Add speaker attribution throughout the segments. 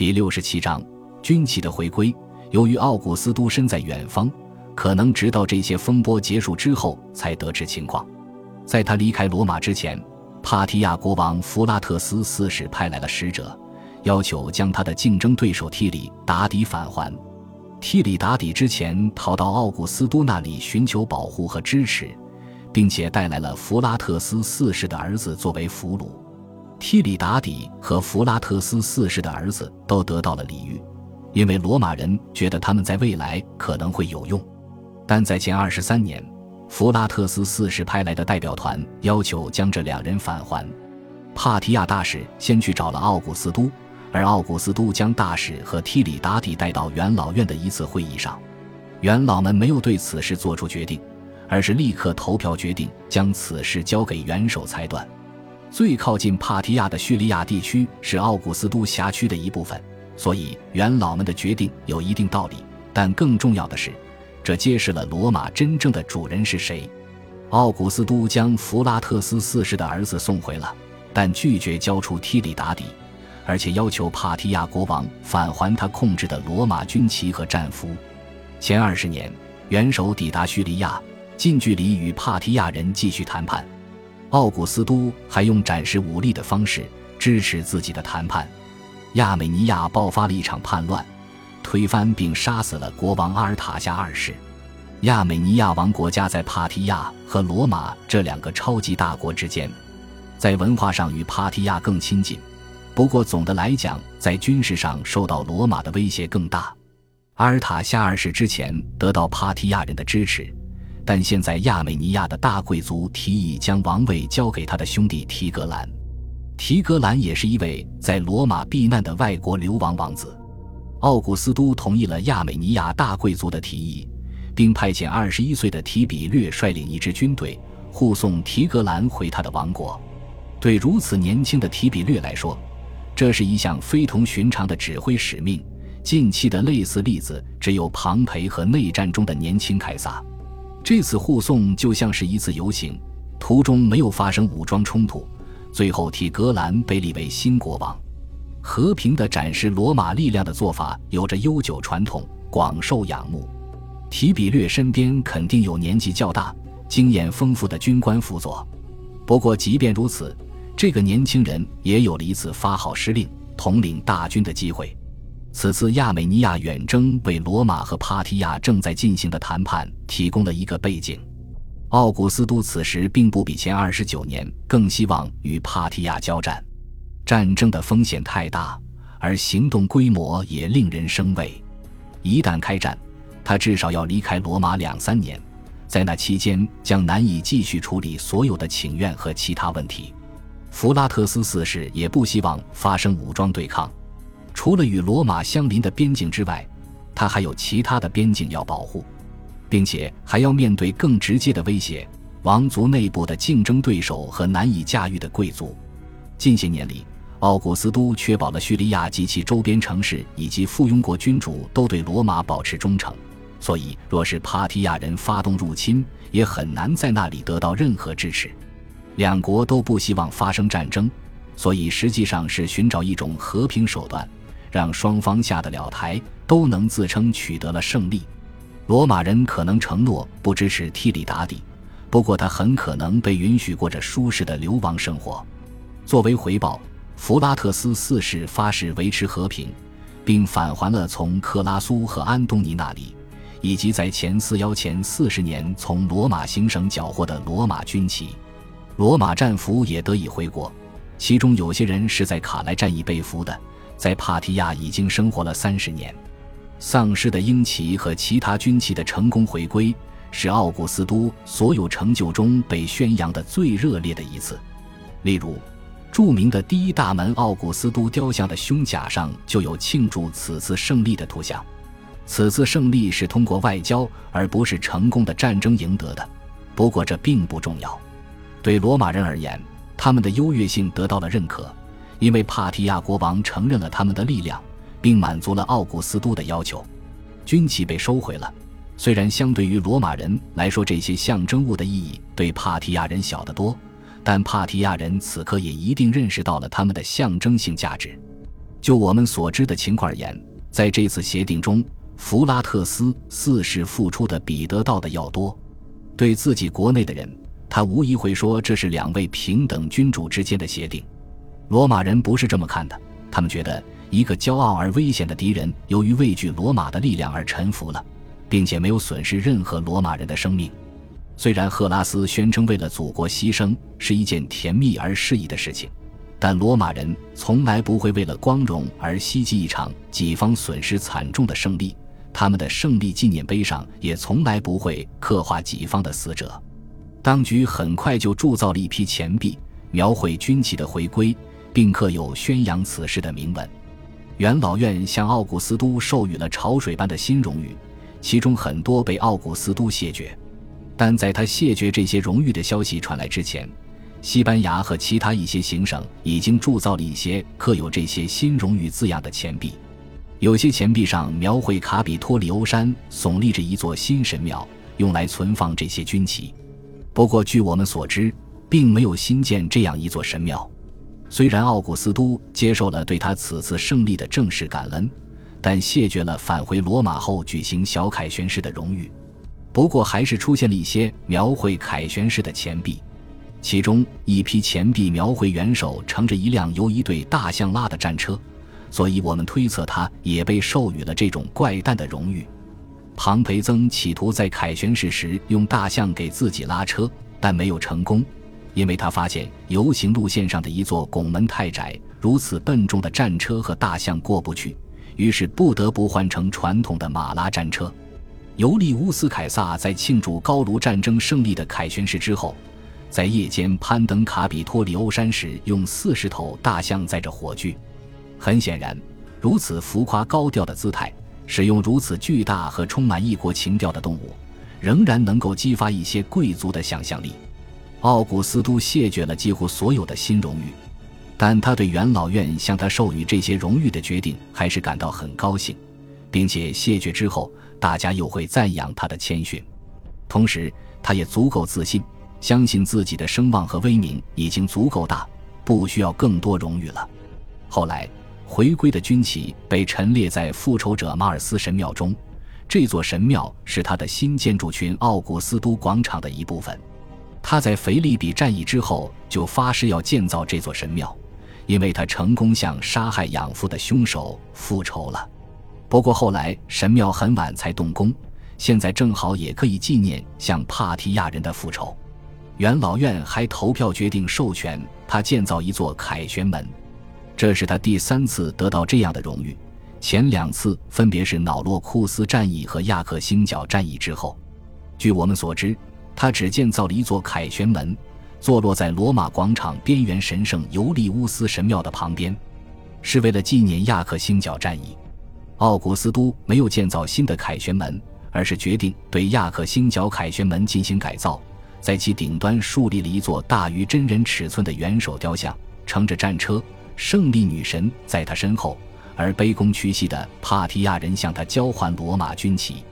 Speaker 1: 第六十七章军旗的回归。由于奥古斯都身在远方，可能直到这些风波结束之后才得知情况。在他离开罗马之前，帕提亚国王弗拉特斯四世派来了使者，要求将他的竞争对手提里达底返还。提里达底之前逃到奥古斯都那里寻求保护和支持，并且带来了弗拉特斯四世的儿子作为俘虏。提里达底和弗拉特斯四世的儿子都得到了礼遇。因为罗马人觉得他们在未来可能会有用，但在前二十三年，弗拉特斯四世派来的代表团要求将这两人返还。帕提亚大使先去找了奥古斯都，而奥古斯都将大使和提里达底带到元老院的一次会议上。元老们没有对此事做出决定，而是立刻投票决定将此事交给元首裁断。最靠近帕提亚的叙利亚地区是奥古斯都辖区的一部分。所以元老们的决定有一定道理，但更重要的是，这揭示了罗马真正的主人是谁。奥古斯都将弗拉特斯四世的儿子送回了，但拒绝交出提里达底，而且要求帕提亚国王返还他控制的罗马军旗和战俘。前二十年，元首抵达叙利亚，近距离与帕提亚人继续谈判。奥古斯都还用展示武力的方式支持自己的谈判。亚美尼亚爆发了一场叛乱，推翻并杀死了国王阿尔塔夏二世。亚美尼亚王国家在帕提亚和罗马这两个超级大国之间，在文化上与帕提亚更亲近。不过总的来讲，在军事上受到罗马的威胁更大。阿尔塔夏二世之前得到帕提亚人的支持，但现在亚美尼亚的大贵族提议将王位交给他的兄弟提格兰。提格兰也是一位在罗马避难的外国流亡王子。奥古斯都同意了亚美尼亚大贵族的提议，并派遣二十一岁的提比略率领一支军队护送提格兰回他的王国。对如此年轻的提比略来说，这是一项非同寻常的指挥使命。近期的类似例子只有庞培和内战中的年轻凯撒。这次护送就像是一次游行，途中没有发生武装冲突。最后，提格兰被立为新国王，和平地展示罗马力量的做法有着悠久传统，广受仰慕。提比略身边肯定有年纪较大、经验丰富的军官辅佐。不过，即便如此，这个年轻人也有了一次发号施令、统领大军的机会。此次亚美尼亚远征为罗马和帕提亚正在进行的谈判提供了一个背景。奥古斯都此时并不比前二十九年更希望与帕提亚交战，战争的风险太大，而行动规模也令人生畏。一旦开战，他至少要离开罗马两三年，在那期间将难以继续处理所有的请愿和其他问题。弗拉特斯四世也不希望发生武装对抗，除了与罗马相邻的边境之外，他还有其他的边境要保护。并且还要面对更直接的威胁：王族内部的竞争对手和难以驾驭的贵族。近些年里，奥古斯都确保了叙利亚及其周边城市以及附庸国君主都对罗马保持忠诚，所以若是帕提亚人发动入侵，也很难在那里得到任何支持。两国都不希望发生战争，所以实际上是寻找一种和平手段，让双方下得了台，都能自称取得了胜利。罗马人可能承诺不支持替里达底，不过他很可能被允许过着舒适的流亡生活。作为回报，弗拉特斯四世发誓维持和平，并返还了从克拉苏和安东尼那里，以及在前四幺前四十年从罗马行省缴获的罗马军旗。罗马战俘也得以回国，其中有些人是在卡莱战役被俘的，在帕提亚已经生活了三十年。丧失的鹰旗和其他军旗的成功回归，是奥古斯都所有成就中被宣扬的最热烈的一次。例如，著名的第一大门奥古斯都雕像的胸甲上就有庆祝此次胜利的图像。此次胜利是通过外交而不是成功的战争赢得的，不过这并不重要。对罗马人而言，他们的优越性得到了认可，因为帕提亚国王承认了他们的力量。并满足了奥古斯都的要求，军旗被收回了。虽然相对于罗马人来说，这些象征物的意义对帕提亚人小得多，但帕提亚人此刻也一定认识到了他们的象征性价值。就我们所知的情况而言，在这次协定中，弗拉特斯四世付出的比得到的要多。对自己国内的人，他无疑会说这是两位平等君主之间的协定。罗马人不是这么看的，他们觉得一个骄傲而危险的敌人，由于畏惧罗马的力量而臣服了，并且没有损失任何罗马人的生命。虽然赫拉斯宣称为了祖国牺牲是一件甜蜜而适宜的事情。但罗马人从来不会为了光荣而希冀一场己方损失惨重的胜利，他们的胜利纪念碑上也从来不会刻画己方的死者。当局很快就铸造了一批钱币，描绘军旗的回归，并刻有宣扬此事的铭文。元老院向奥古斯都授予了潮水般的新荣誉，其中很多被奥古斯都谢绝。但在他谢绝这些荣誉的消息传来之前，西班牙和其他一些行省已经铸造了一些刻有这些新荣誉字样的钱币，有些钱币上描绘卡比托里欧山耸立着一座新神庙，用来存放这些军旗。不过，据我们所知，并没有新建这样一座神庙。虽然奥古斯都接受了对他此次胜利的正式感恩，但谢绝了返回罗马后举行小凯旋式的荣誉。不过，还是出现了一些描绘凯旋式的钱币。其中一批钱币描绘元首乘着一辆由一对大象拉的战车，所以我们推测他也被授予了这种怪诞的荣誉。庞培曾企图在凯旋式时用大象给自己拉车，但没有成功，因为他发现游行路线上的一座拱门太窄，如此笨重的战车和大象过不去，于是不得不换成传统的马拉战车。尤利乌斯·凯撒在庆祝高卢战争胜利的凯旋式之后。在夜间攀登卡比托里欧山时，用四十头大象载着火炬。很显然，如此浮夸高调的姿态，使用如此巨大和充满异国情调的动物，仍然能够激发一些贵族的想象力。奥古斯都谢绝了几乎所有的新荣誉，但他对元老院向他授予这些荣誉的决定还是感到很高兴，并且谢绝之后，大家又会赞扬他的谦逊。同时，他也足够自信。相信自己的声望和威名已经足够大，不需要更多荣誉了。后来，回归的军旗被陈列在复仇者马尔斯神庙中，这座神庙是他的新建筑群奥古斯都广场的一部分。他在腓力比战役之后就发誓要建造这座神庙，因为他成功向杀害养父的凶手复仇了。不过后来神庙很晚才动工，现在正好也可以纪念向帕提亚人的复仇。元老院还投票决定授权他建造一座凯旋门，这是他第三次得到这样的荣誉，前两次分别是瑙洛库斯战役和亚克星角战役之后。据我们所知，他只建造了一座凯旋门，坐落在罗马广场边缘神圣尤利乌斯神庙的旁边，是为了纪念亚克星角战役。奥古斯都没有建造新的凯旋门，而是决定对亚克星角凯旋门进行改造。在其顶端树立了一座大于真人尺寸的元首雕像，乘着战车，胜利女神在他身后，而卑躬屈膝的帕提亚人向他交换罗马军旗。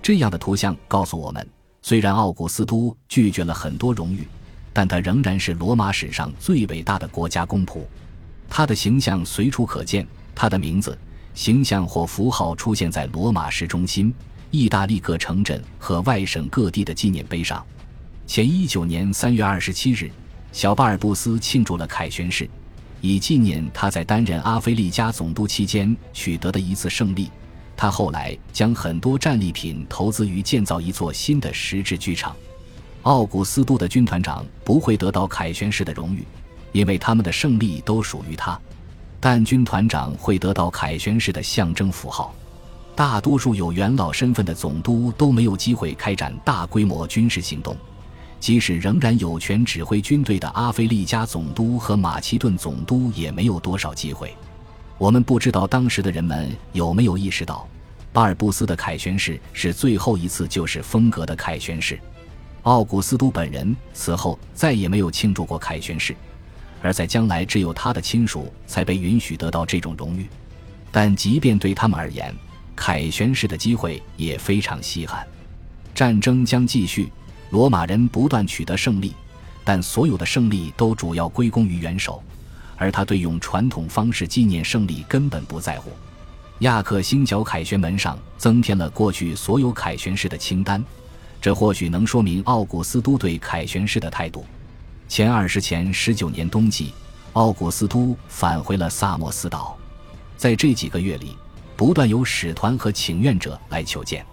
Speaker 1: 这样的图像告诉我们，虽然奥古斯都拒绝了很多荣誉，但他仍然是罗马史上最伟大的国家公仆。他的形象随处可见，他的名字、形象或符号出现在罗马市中心、意大利各城镇和外省各地的纪念碑上。前一九年三月二十七日，小巴尔布斯庆祝了凯旋式，以纪念他在担任阿非利加总督期间取得的一次胜利。他后来将很多战利品投资于建造一座新的石质剧场。奥古斯都的军团长不会得到凯旋式的荣誉，因为他们的胜利都属于他，但军团长会得到凯旋式的象征符号。大多数有元老身份的总督都没有机会开展大规模军事行动。即使仍然有权指挥军队的阿非利加总督和马其顿总督也没有多少机会。我们不知道当时的人们有没有意识到，巴尔布斯的凯旋式是最后一次就是风格的凯旋式。奥古斯都本人此后再也没有庆祝过凯旋式，而在将来只有他的亲属才被允许得到这种荣誉。但即便对他们而言，凯旋式的机会也非常稀罕。战争将继续。罗马人不断取得胜利，但所有的胜利都主要归功于元首，而他对用传统方式纪念胜利根本不在乎。亚克星角凯旋门上增添了过去所有凯旋式的清单，这或许能说明奥古斯都对凯旋式的态度。前二十前十九年冬季，奥古斯都返回了萨默斯岛，在这几个月里，不断有使团和请愿者来求见，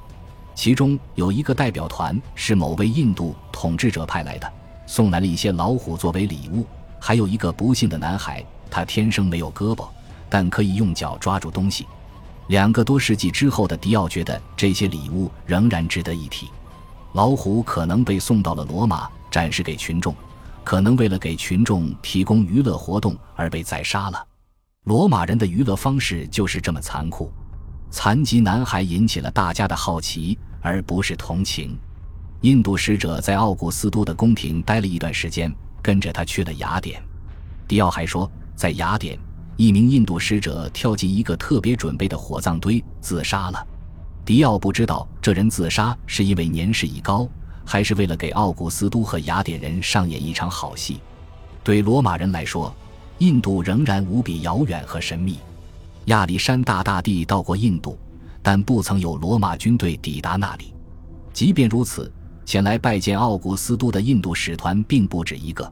Speaker 1: 其中有一个代表团是某位印度统治者派来的，送来了一些老虎作为礼物，还有一个不幸的男孩，他天生没有胳膊，但可以用脚抓住东西。两个多世纪之后的迪奥觉得这些礼物仍然值得一提。老虎可能被送到了罗马，展示给群众，可能为了给群众提供娱乐活动而被宰杀了。罗马人的娱乐方式就是这么残酷。残疾男孩引起了大家的好奇，而不是同情。印度使者在奥古斯都的宫廷待了一段时间，跟着他去了雅典。迪奥还说，在雅典。一名印度使者跳进一个特别准备的火葬堆自杀了。迪奥不知道这人自杀是因为年事已高，还是为了给奥古斯都和雅典人上演一场好戏。对罗马人来说，印度仍然无比遥远和神秘。亚历山大大帝到过印度，但不曾有罗马军队抵达那里。即便如此，前来拜见奥古斯都的印度使团并不止一个。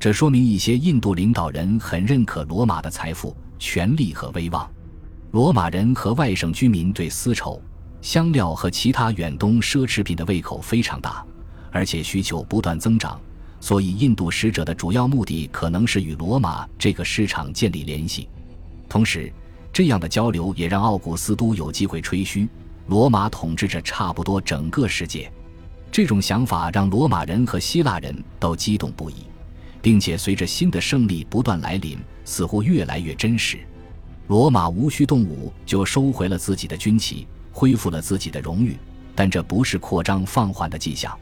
Speaker 1: 这说明一些印度领导人很认可罗马的财富、权力和威望。罗马人和外省居民对丝绸、香料和其他远东奢侈品的胃口非常大，而且需求不断增长。所以，印度使者的主要目的可能是与罗马这个市场建立联系。同时，这样的交流也让奥古斯都有机会吹嘘罗马统治着差不多整个世界。这种想法让罗马人和希腊人都激动不已。并且随着新的胜利不断来临，似乎越来越真实。罗马无需动武就收回了自己的军旗，恢复了自己的荣誉，但这不是扩张放缓的迹象。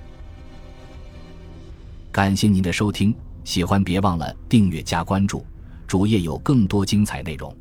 Speaker 1: 感谢您的收听，喜欢别忘了订阅加关注，主页有更多精彩内容。